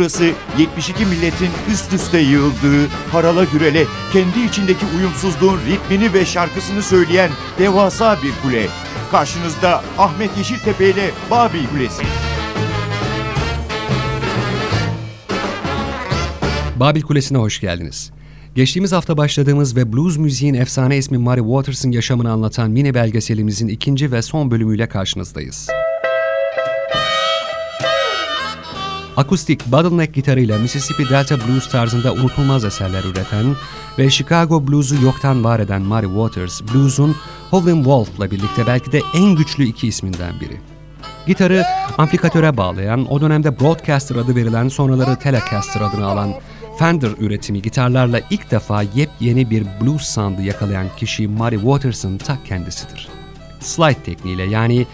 Burası 72 milletin üst üste yığıldığı, harala gürele, kendi içindeki uyumsuzluğun ritmini ve şarkısını söyleyen devasa bir kule. Karşınızda Ahmet Yeşiltepe ile Babil Kulesi. Babil Kulesi'ne hoş geldiniz. Geçtiğimiz hafta başladığımız ve blues müziğin efsane ismi Murray Waters'ın yaşamını anlatan mini belgeselimizin ikinci ve son bölümüyle karşınızdayız. Akustik bottleneck gitarıyla Mississippi Delta Blues tarzında unutulmaz eserler üreten ve Chicago Blues'u yoktan var eden Murray Waters, blues'un Howlin' Wolf'la birlikte belki de en güçlü iki isminden biri. Gitarı amplikatöre bağlayan, o dönemde Broadcaster adı verilen sonraları Telecaster adını alan Fender üretimi gitarlarla ilk defa yepyeni bir blues sound'u yakalayan kişi Murray Waters'ın ta kendisidir. Slide tekniğiyle yani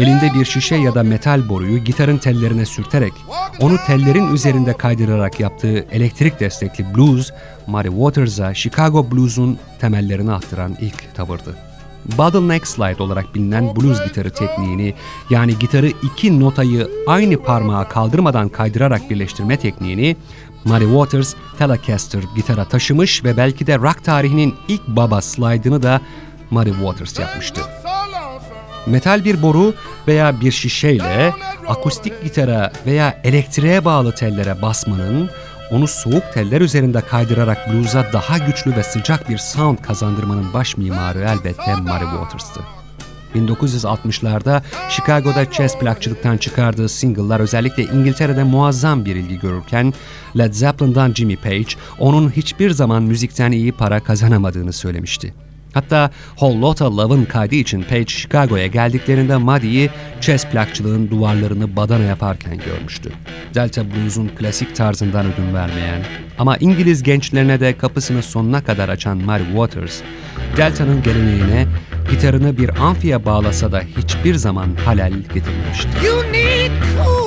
elinde bir şişe ya da metal boruyu gitarın tellerine sürterek onu tellerin üzerinde kaydırarak yaptığı elektrik destekli blues, Murray Waters'a Chicago Blues'un temellerini attıran ilk tavırdı. Bottleneck slide olarak bilinen blues gitarı tekniğini yani gitarı iki notayı aynı parmağa kaldırmadan kaydırarak birleştirme tekniğini Muddy Waters Telecaster gitara taşımış ve belki de rock tarihinin ilk baba slide'ını da Muddy Waters yapmıştı. Metal bir boru veya bir şişeyle akustik gitara veya elektriğe bağlı tellere basmanın onu soğuk teller üzerinde kaydırarak blues'a daha güçlü ve sıcak bir sound kazandırmanın baş mimarı elbette Muddy Waters'tı. 1960'larda Chicago'da chess plakçılıktan çıkardığı single'lar özellikle İngiltere'de muazzam bir ilgi görürken Led Zeppelin'dan Jimmy Page onun hiçbir zaman müzikten iyi para kazanamadığını söylemişti. Hatta Whole Lotta Love'ın kaydı için Page Chicago'ya geldiklerinde Muddy'yi chess plakçılığın duvarlarını badana yaparken görmüştü. Delta Blues'un klasik tarzından ödün vermeyen ama İngiliz gençlerine de kapısını sonuna kadar açan Muddy Waters, Delta'nın geleneğine gitarını bir amfiye bağlasa da hiçbir zaman halel getirmemişti. You need cool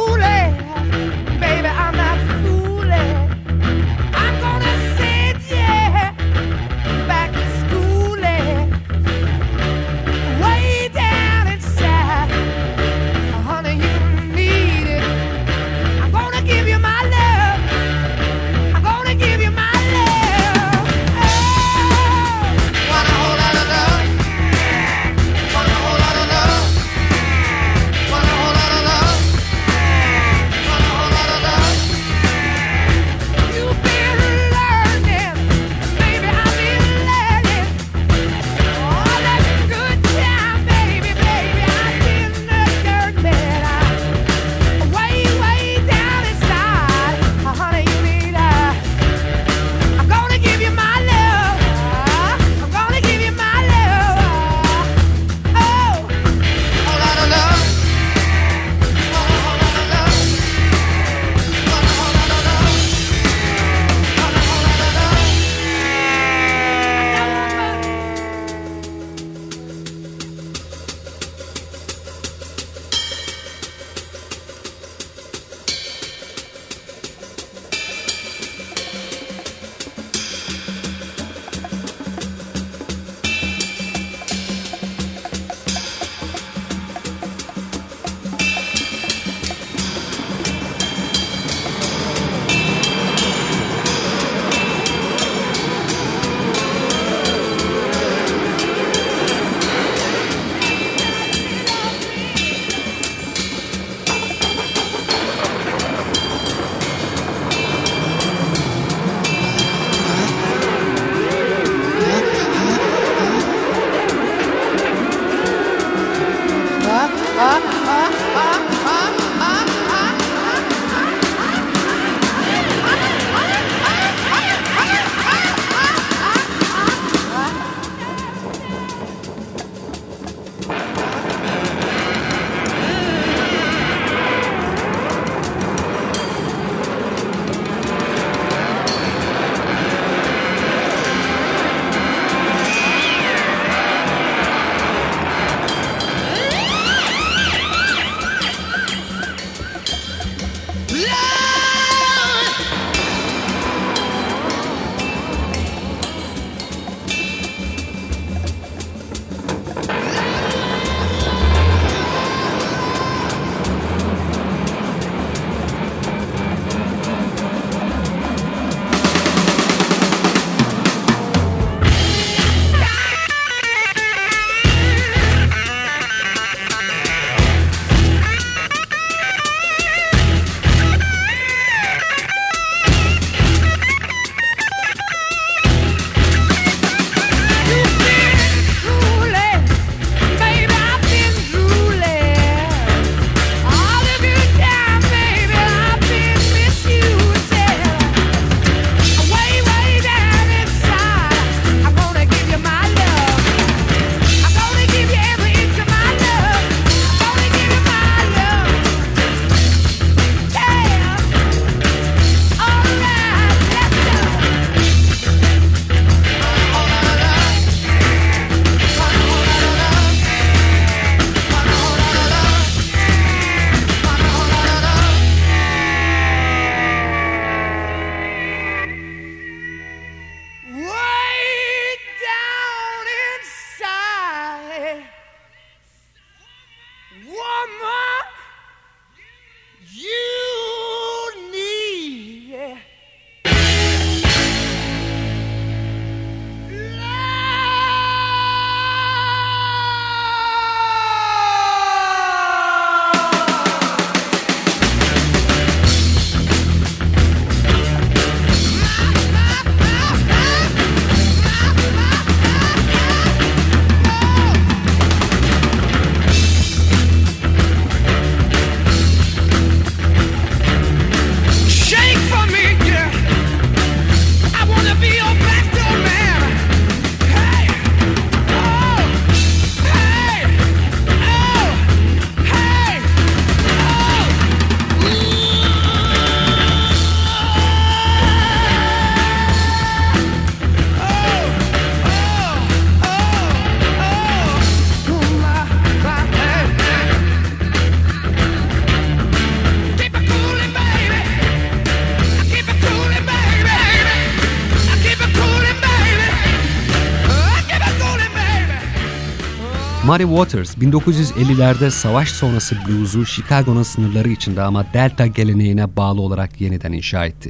Muddy Waters 1950'lerde savaş sonrası blues'u Chicago'nun sınırları içinde ama Delta geleneğine bağlı olarak yeniden inşa etti.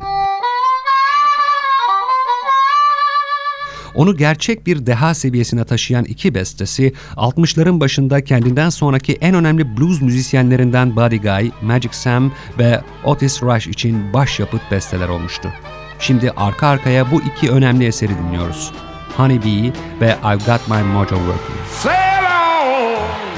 Onu gerçek bir deha seviyesine taşıyan iki bestesi 60'ların başında kendinden sonraki en önemli blues müzisyenlerinden Buddy Guy, Magic Sam ve Otis Rush için başyapıt besteler olmuştu. Şimdi arka arkaya bu iki önemli eseri dinliyoruz. Honey Bee ve I've Got My Mojo Working. On.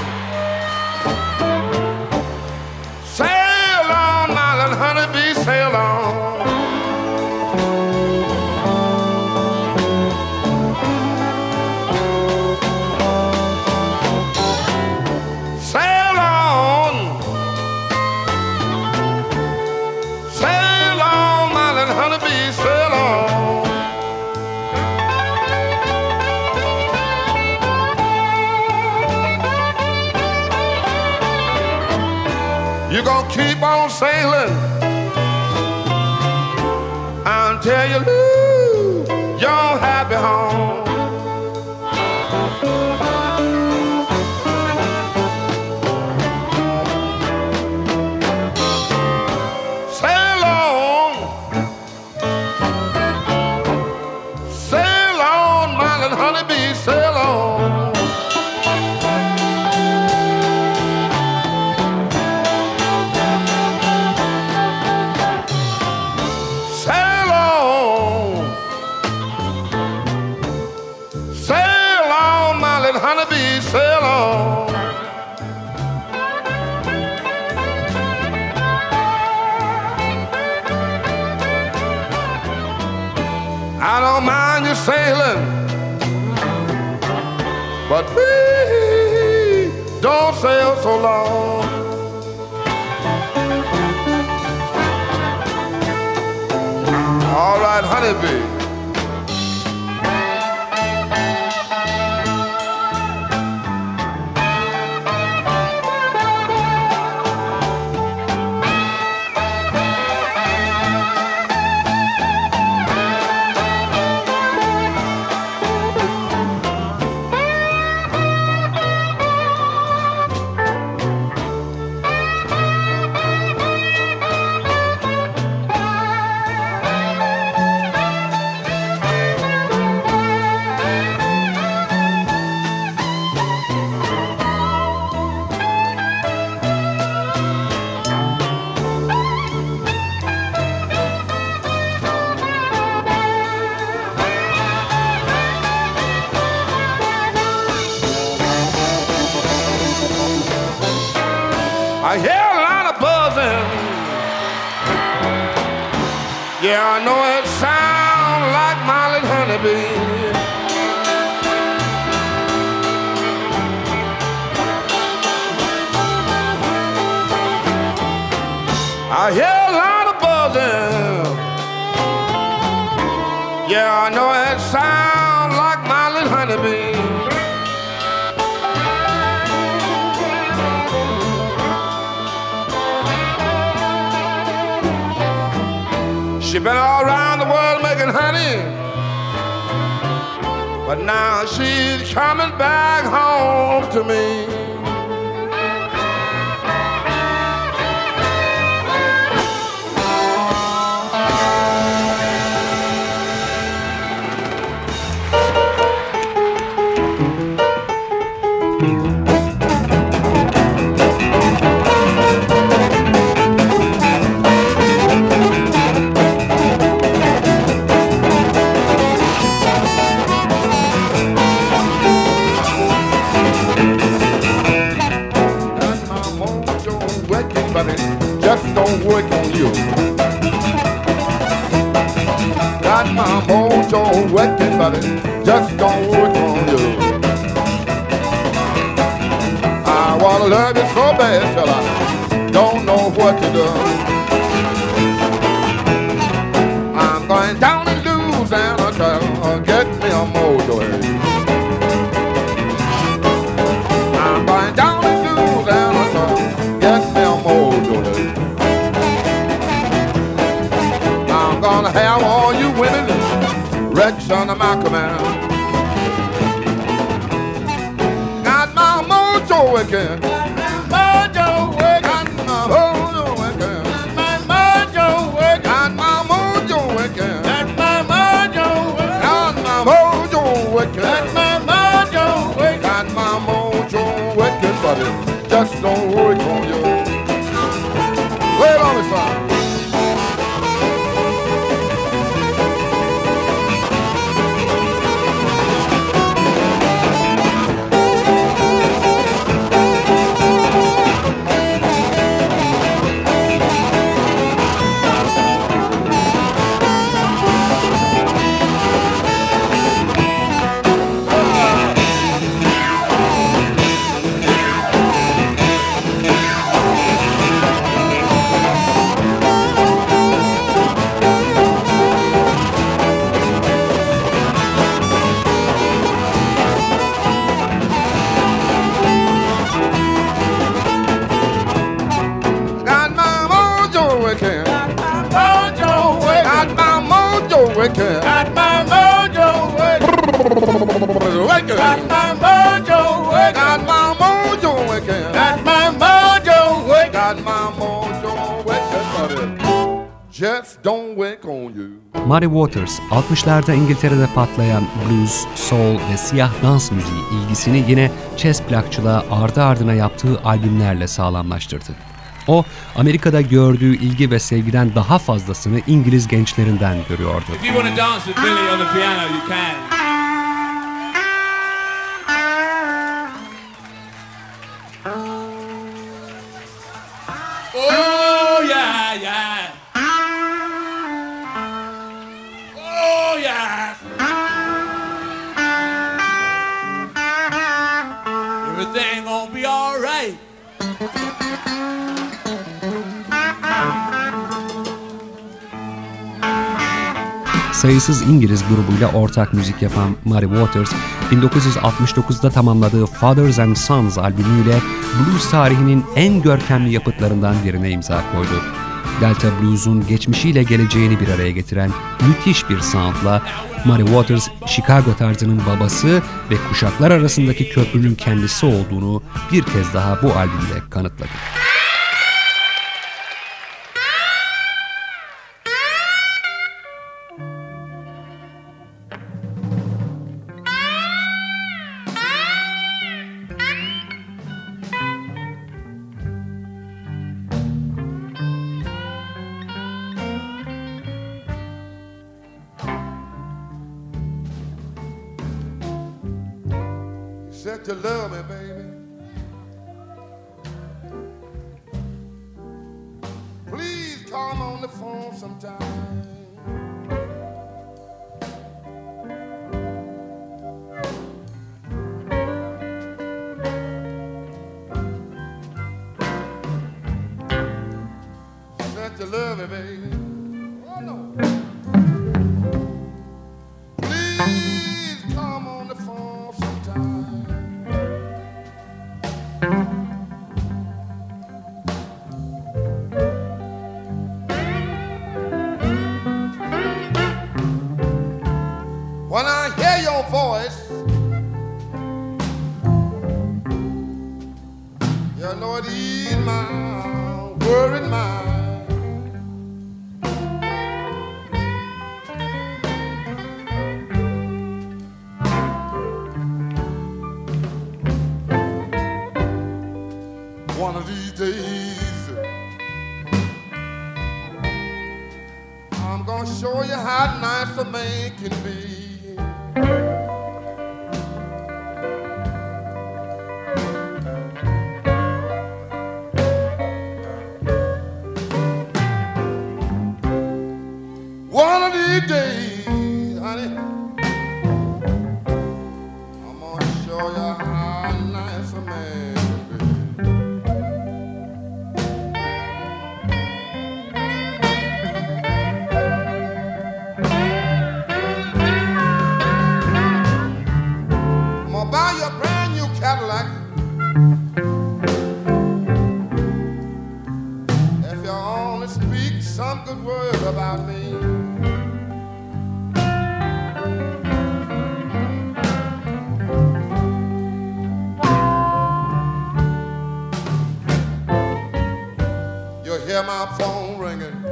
Don't mind you sailing, but please don't sail so long. All right, honeybee. I hear a lot of buzzing. Yeah, I know it sounds like little honeybee. I hear but now she's coming back home to me. Just don't qualified. Muddy Waters, 60'larda İngiltere'de patlayan blues, soul ve siyah dans müziği ilgisini yine chess plakçılığa ardı ardına yaptığı albümlerle sağlamlaştırdı. O, Amerika'da gördüğü ilgi ve sevgiden daha fazlasını İngiliz gençlerinden görüyordu. If you want to dance with Billy on the piano, you can. Sayısız İngiliz grubuyla ortak müzik yapan Muddy Waters, 1969'da tamamladığı Fathers and Sons albümüyle blues tarihinin en görkemli yapıtlarından birine imza koydu. Delta Blues'un geçmişiyle geleceğini bir araya getiren müthiş bir soundla Muddy Waters, Chicago tarzının babası ve kuşaklar arasındaki köprünün kendisi olduğunu bir kez daha bu albümde kanıtladı. You love me. Nice a man can be. Hear my phone ringing.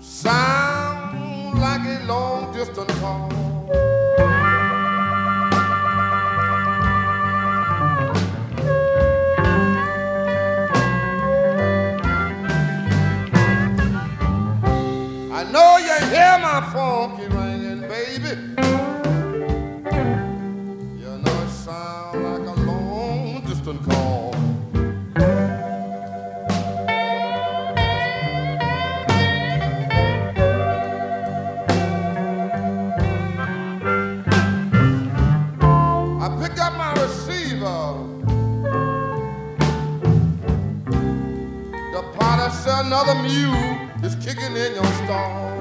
Sound like a long distance call. I know you hear my phone another mule is kicking in your stall.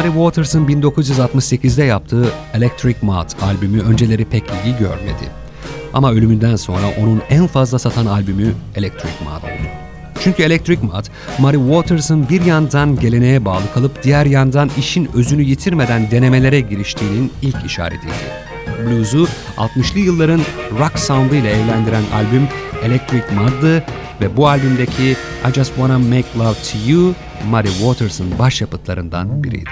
Muddy Waters'ın 1968'de yaptığı Electric Mud albümü önceleri pek ilgi görmedi. Ama ölümünden sonra onun en fazla satan albümü Electric Mud oldu. Çünkü Electric Mud, Muddy Waters'ın bir yandan geleneğe bağlı kalıp diğer yandan işin özünü yitirmeden denemelere giriştiğinin ilk işaretiydi. Blues'u 60'lı yılların rock sound'u ile evlendiren albüm Electric Mud'dı ve bu albümdeki I Just Wanna Make Love To You, Muddy Waters'ın başyapıtlarından biriydi.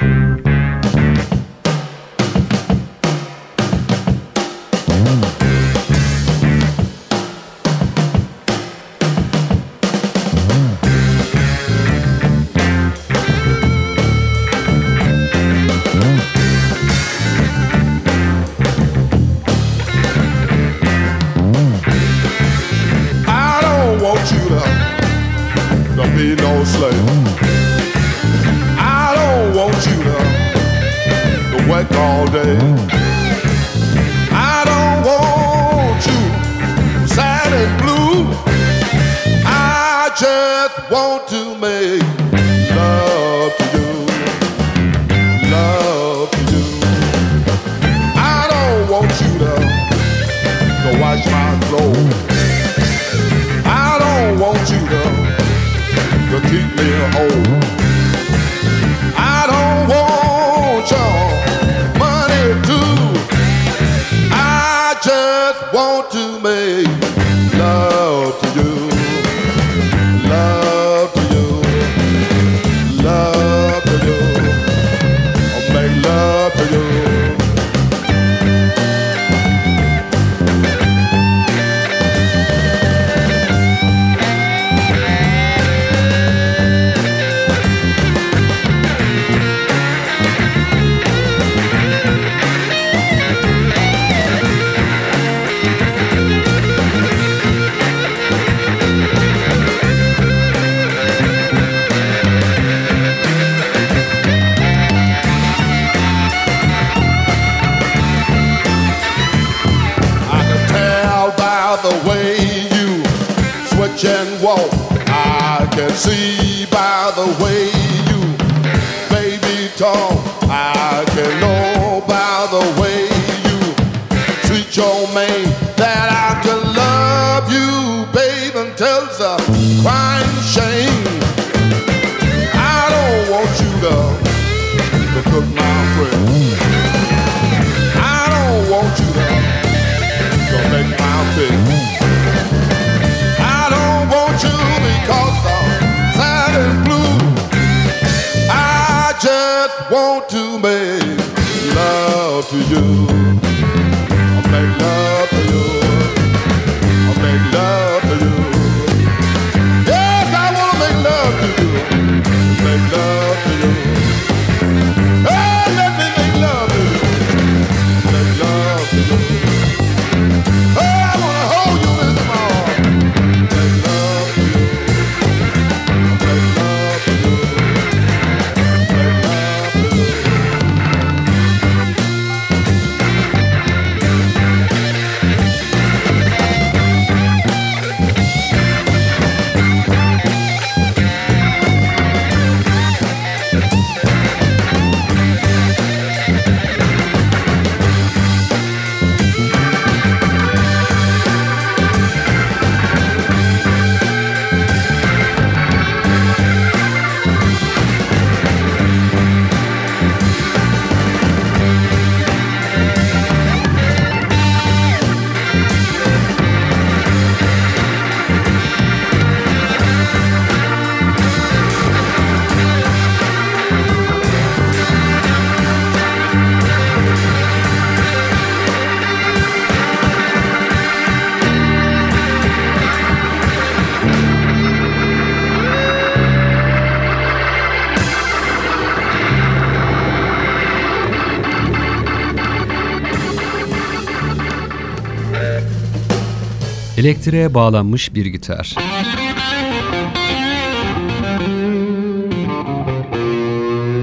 Switch and walk. I can see by the way you baby talk. I can know by the way you treat your man that I can love you, babe, until a crying to you. Elektriğe bağlanmış bir gitar.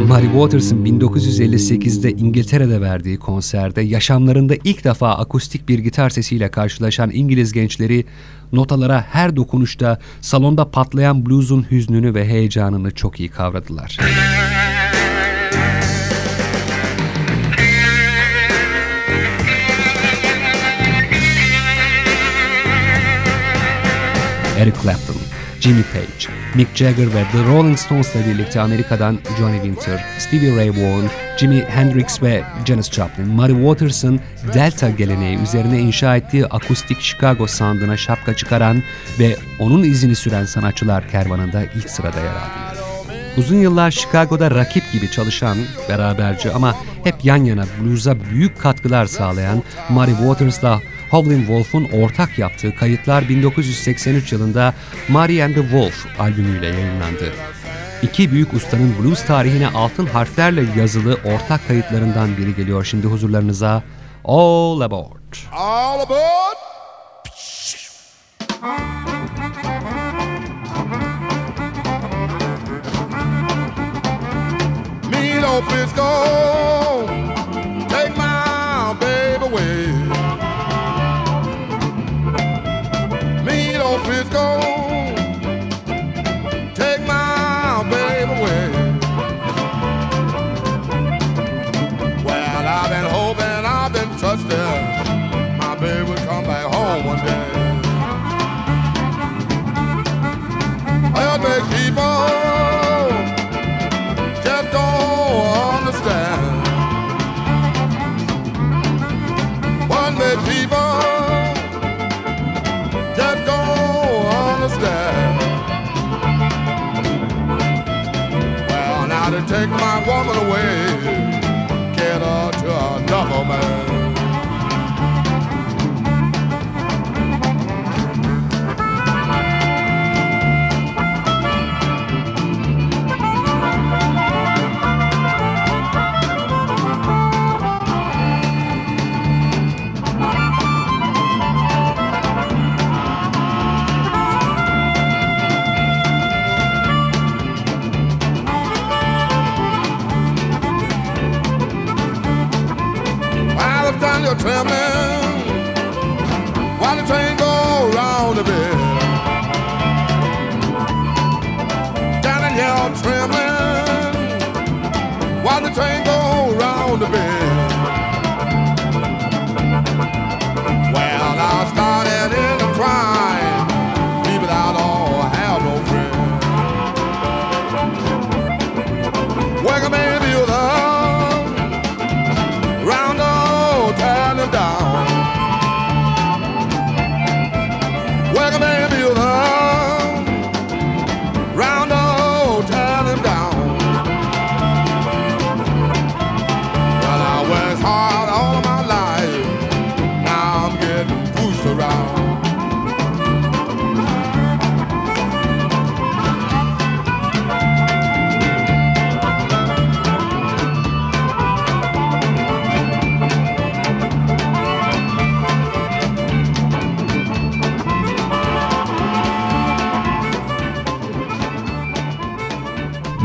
Muddy Waters'ın 1958'de İngiltere'de verdiği konserde yaşamlarında ilk defa akustik bir gitar sesiyle karşılaşan İngiliz gençleri notalara her dokunuşta salonda patlayan blues'un hüznünü ve heyecanını çok iyi kavradılar. Eric Clapton, Jimmy Page, Mick Jagger ve The Rolling Stones'la birlikte Amerika'dan Johnny Winter, Stevie Ray Vaughan, Jimi Hendrix ve Janis Joplin, Muddy Waters'ın Delta geleneği üzerine inşa ettiği akustik Chicago sound'ına şapka çıkaran ve onun izini süren sanatçılar kervanında ilk sırada yer aldılar. Uzun yıllar Chicago'da rakip gibi çalışan, beraberce ama hep yan yana blues'a büyük katkılar sağlayan Muddy Waters'la Howlin' Wolf'un ortak yaptığı kayıtlar 1983 yılında Muddy and the Wolf albümüyle yayınlandı. İki büyük ustanın blues tarihine altın harflerle yazılı ortak kayıtlarından biri geliyor şimdi huzurlarınıza. All Aboard. All aboard! Me no Frisco,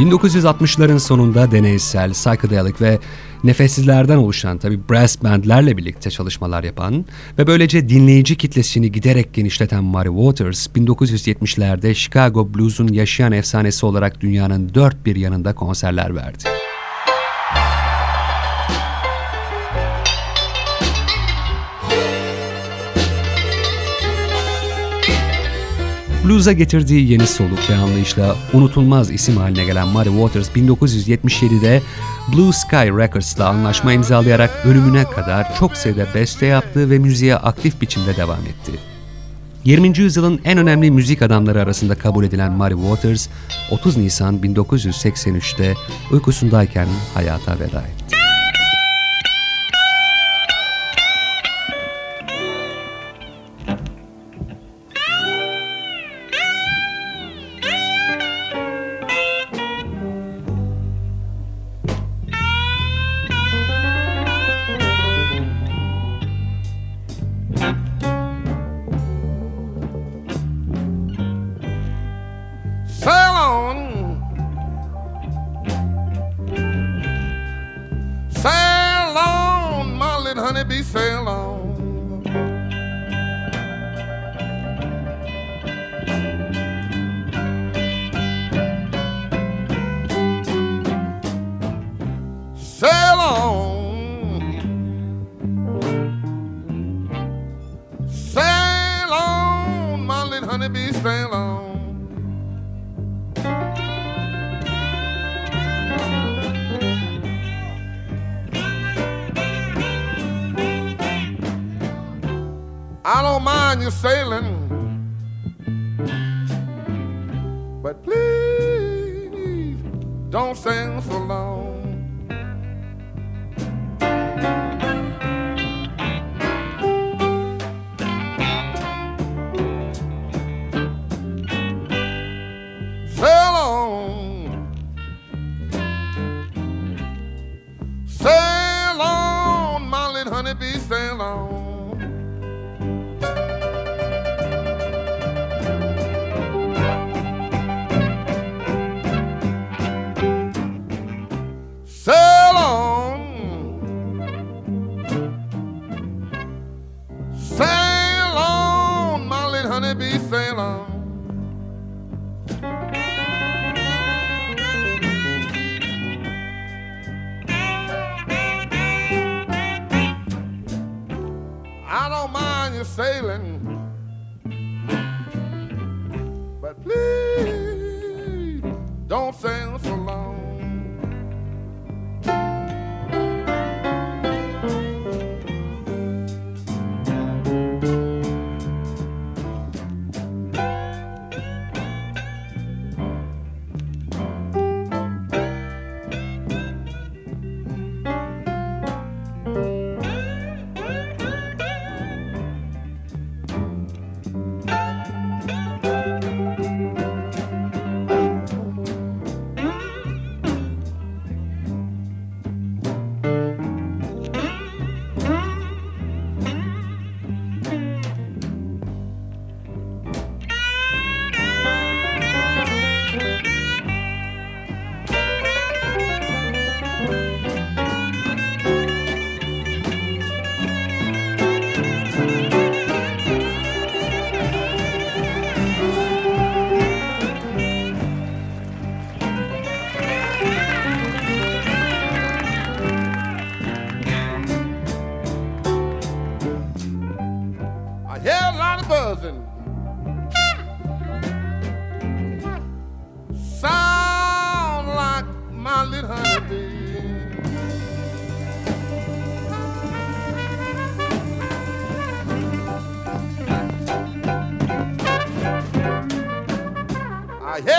1960'ların sonunda deneysel, psychedelic ve nefessizlerden oluşan tabi brass bandlerle birlikte çalışmalar yapan ve böylece dinleyici kitlesini giderek genişleten Muddy Waters 1970'lerde Chicago Blues'un yaşayan efsanesi olarak dünyanın dört bir yanında konserler verdi. Blues'a getirdiği yeni soluk ve anlayışla unutulmaz isim haline gelen Muddy Waters 1977'de Blue Sky Records'la anlaşma imzalayarak ölümüne kadar çok sayıda beste yaptı ve müziğe aktif biçimde devam etti. 20. yüzyılın en önemli müzik adamları arasında kabul edilen Muddy Waters, 30 Nisan 1983'te uykusundayken hayata veda etti.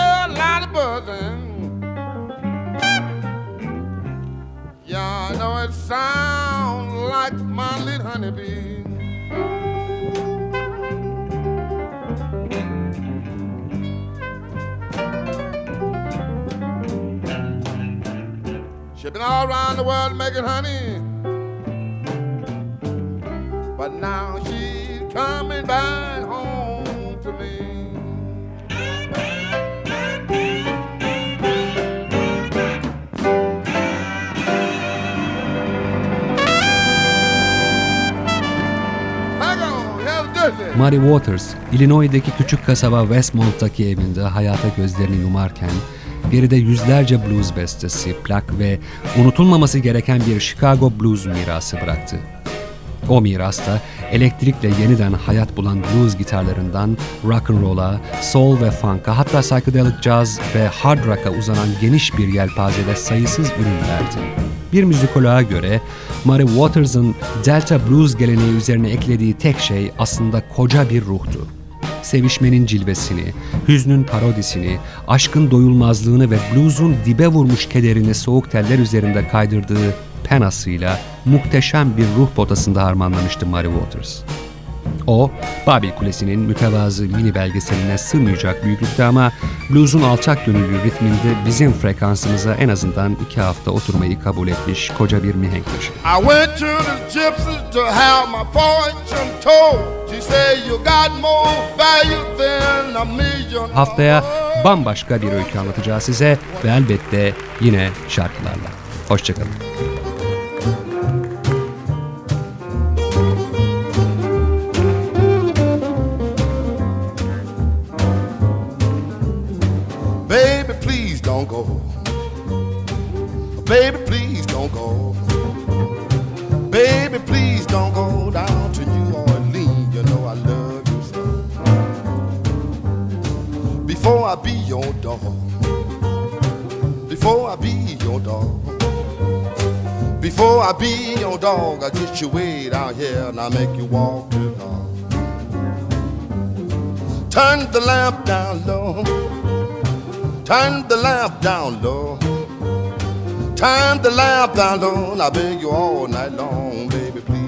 A lot of buzzing. Yeah, I know it sounds like my little honeybee. She been all around the world making honey. But now she's coming back Muddy Waters, Illinois'daki küçük kasaba Westmont'taki evinde hayata gözlerini yumarken, geride yüzlerce blues bestesi, plak ve unutulmaması gereken bir Chicago blues mirası bıraktı. O mirasta elektrikle yeniden hayat bulan blues gitarlarından rock and roll'a, soul ve funk'a hatta psychedelic jazz ve hard rock'a uzanan geniş bir yelpazede sayısız ürün verdi. Bir müzikoloğa göre Murray Waters'ın Delta Blues geleneği üzerine eklediği tek şey aslında koca bir ruhtu. Sevişmenin cilvesini, hüznün parodisini, aşkın doyulmazlığını ve blues'un dibe vurmuş kederini soğuk teller üzerinde kaydırdığı penasıyla muhteşem bir ruh potasında harmanlamıştı Murray Waters. O, Babil Kulesi'nin mütevazı mini belgeseline sığmayacak büyüklükte ama blues'un alçak gönüllü ritminde bizim frekansımıza en azından iki hafta oturmayı kabul etmiş koca bir mihenk taşı. I went to the gypsies to have my fortune told. She said you got more value than a million. Haftaya bambaşka bir öykü anlatacağız size ve elbette yine şarkılarla. Hoşçakalın. Don't go. Baby, please don't go. Baby, please don't go down to New Orleans. You know I love you so. Before I be your dog. Before I be your dog. Before I be your dog, I get you way down here and I make you walk the dog. Turn the lamp down low. Turn the lamp down low. Turn the lamp down low. I beg you all night long, baby, please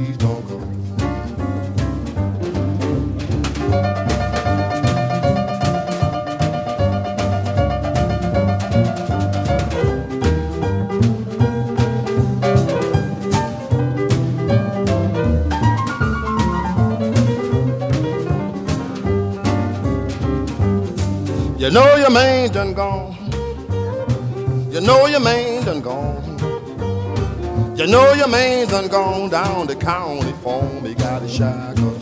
You know your man done gone. You know your man done gone. You know your man done gone down the county farm. He got a shotgun.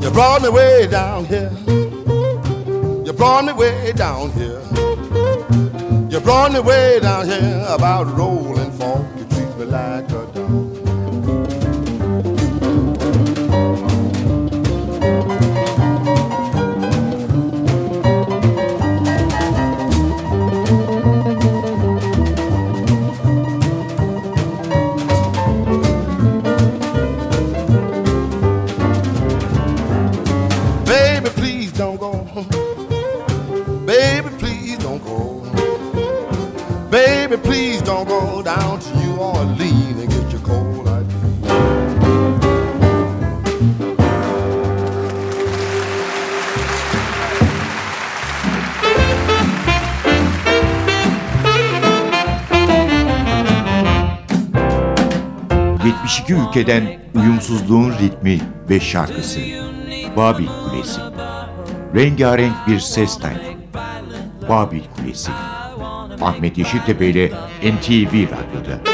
You brought me way down here. Brought me way down here. You brought me way down here about rolling fork. You treat me like a dog. 72 ülkeden uyumsuzluğun ritmi ve şarkısı. Babil Kulesi. Rengarenk bir ses tayfı. Babil Kulesi. Ahmet Yeşiltepe ile NTV Radyo'da.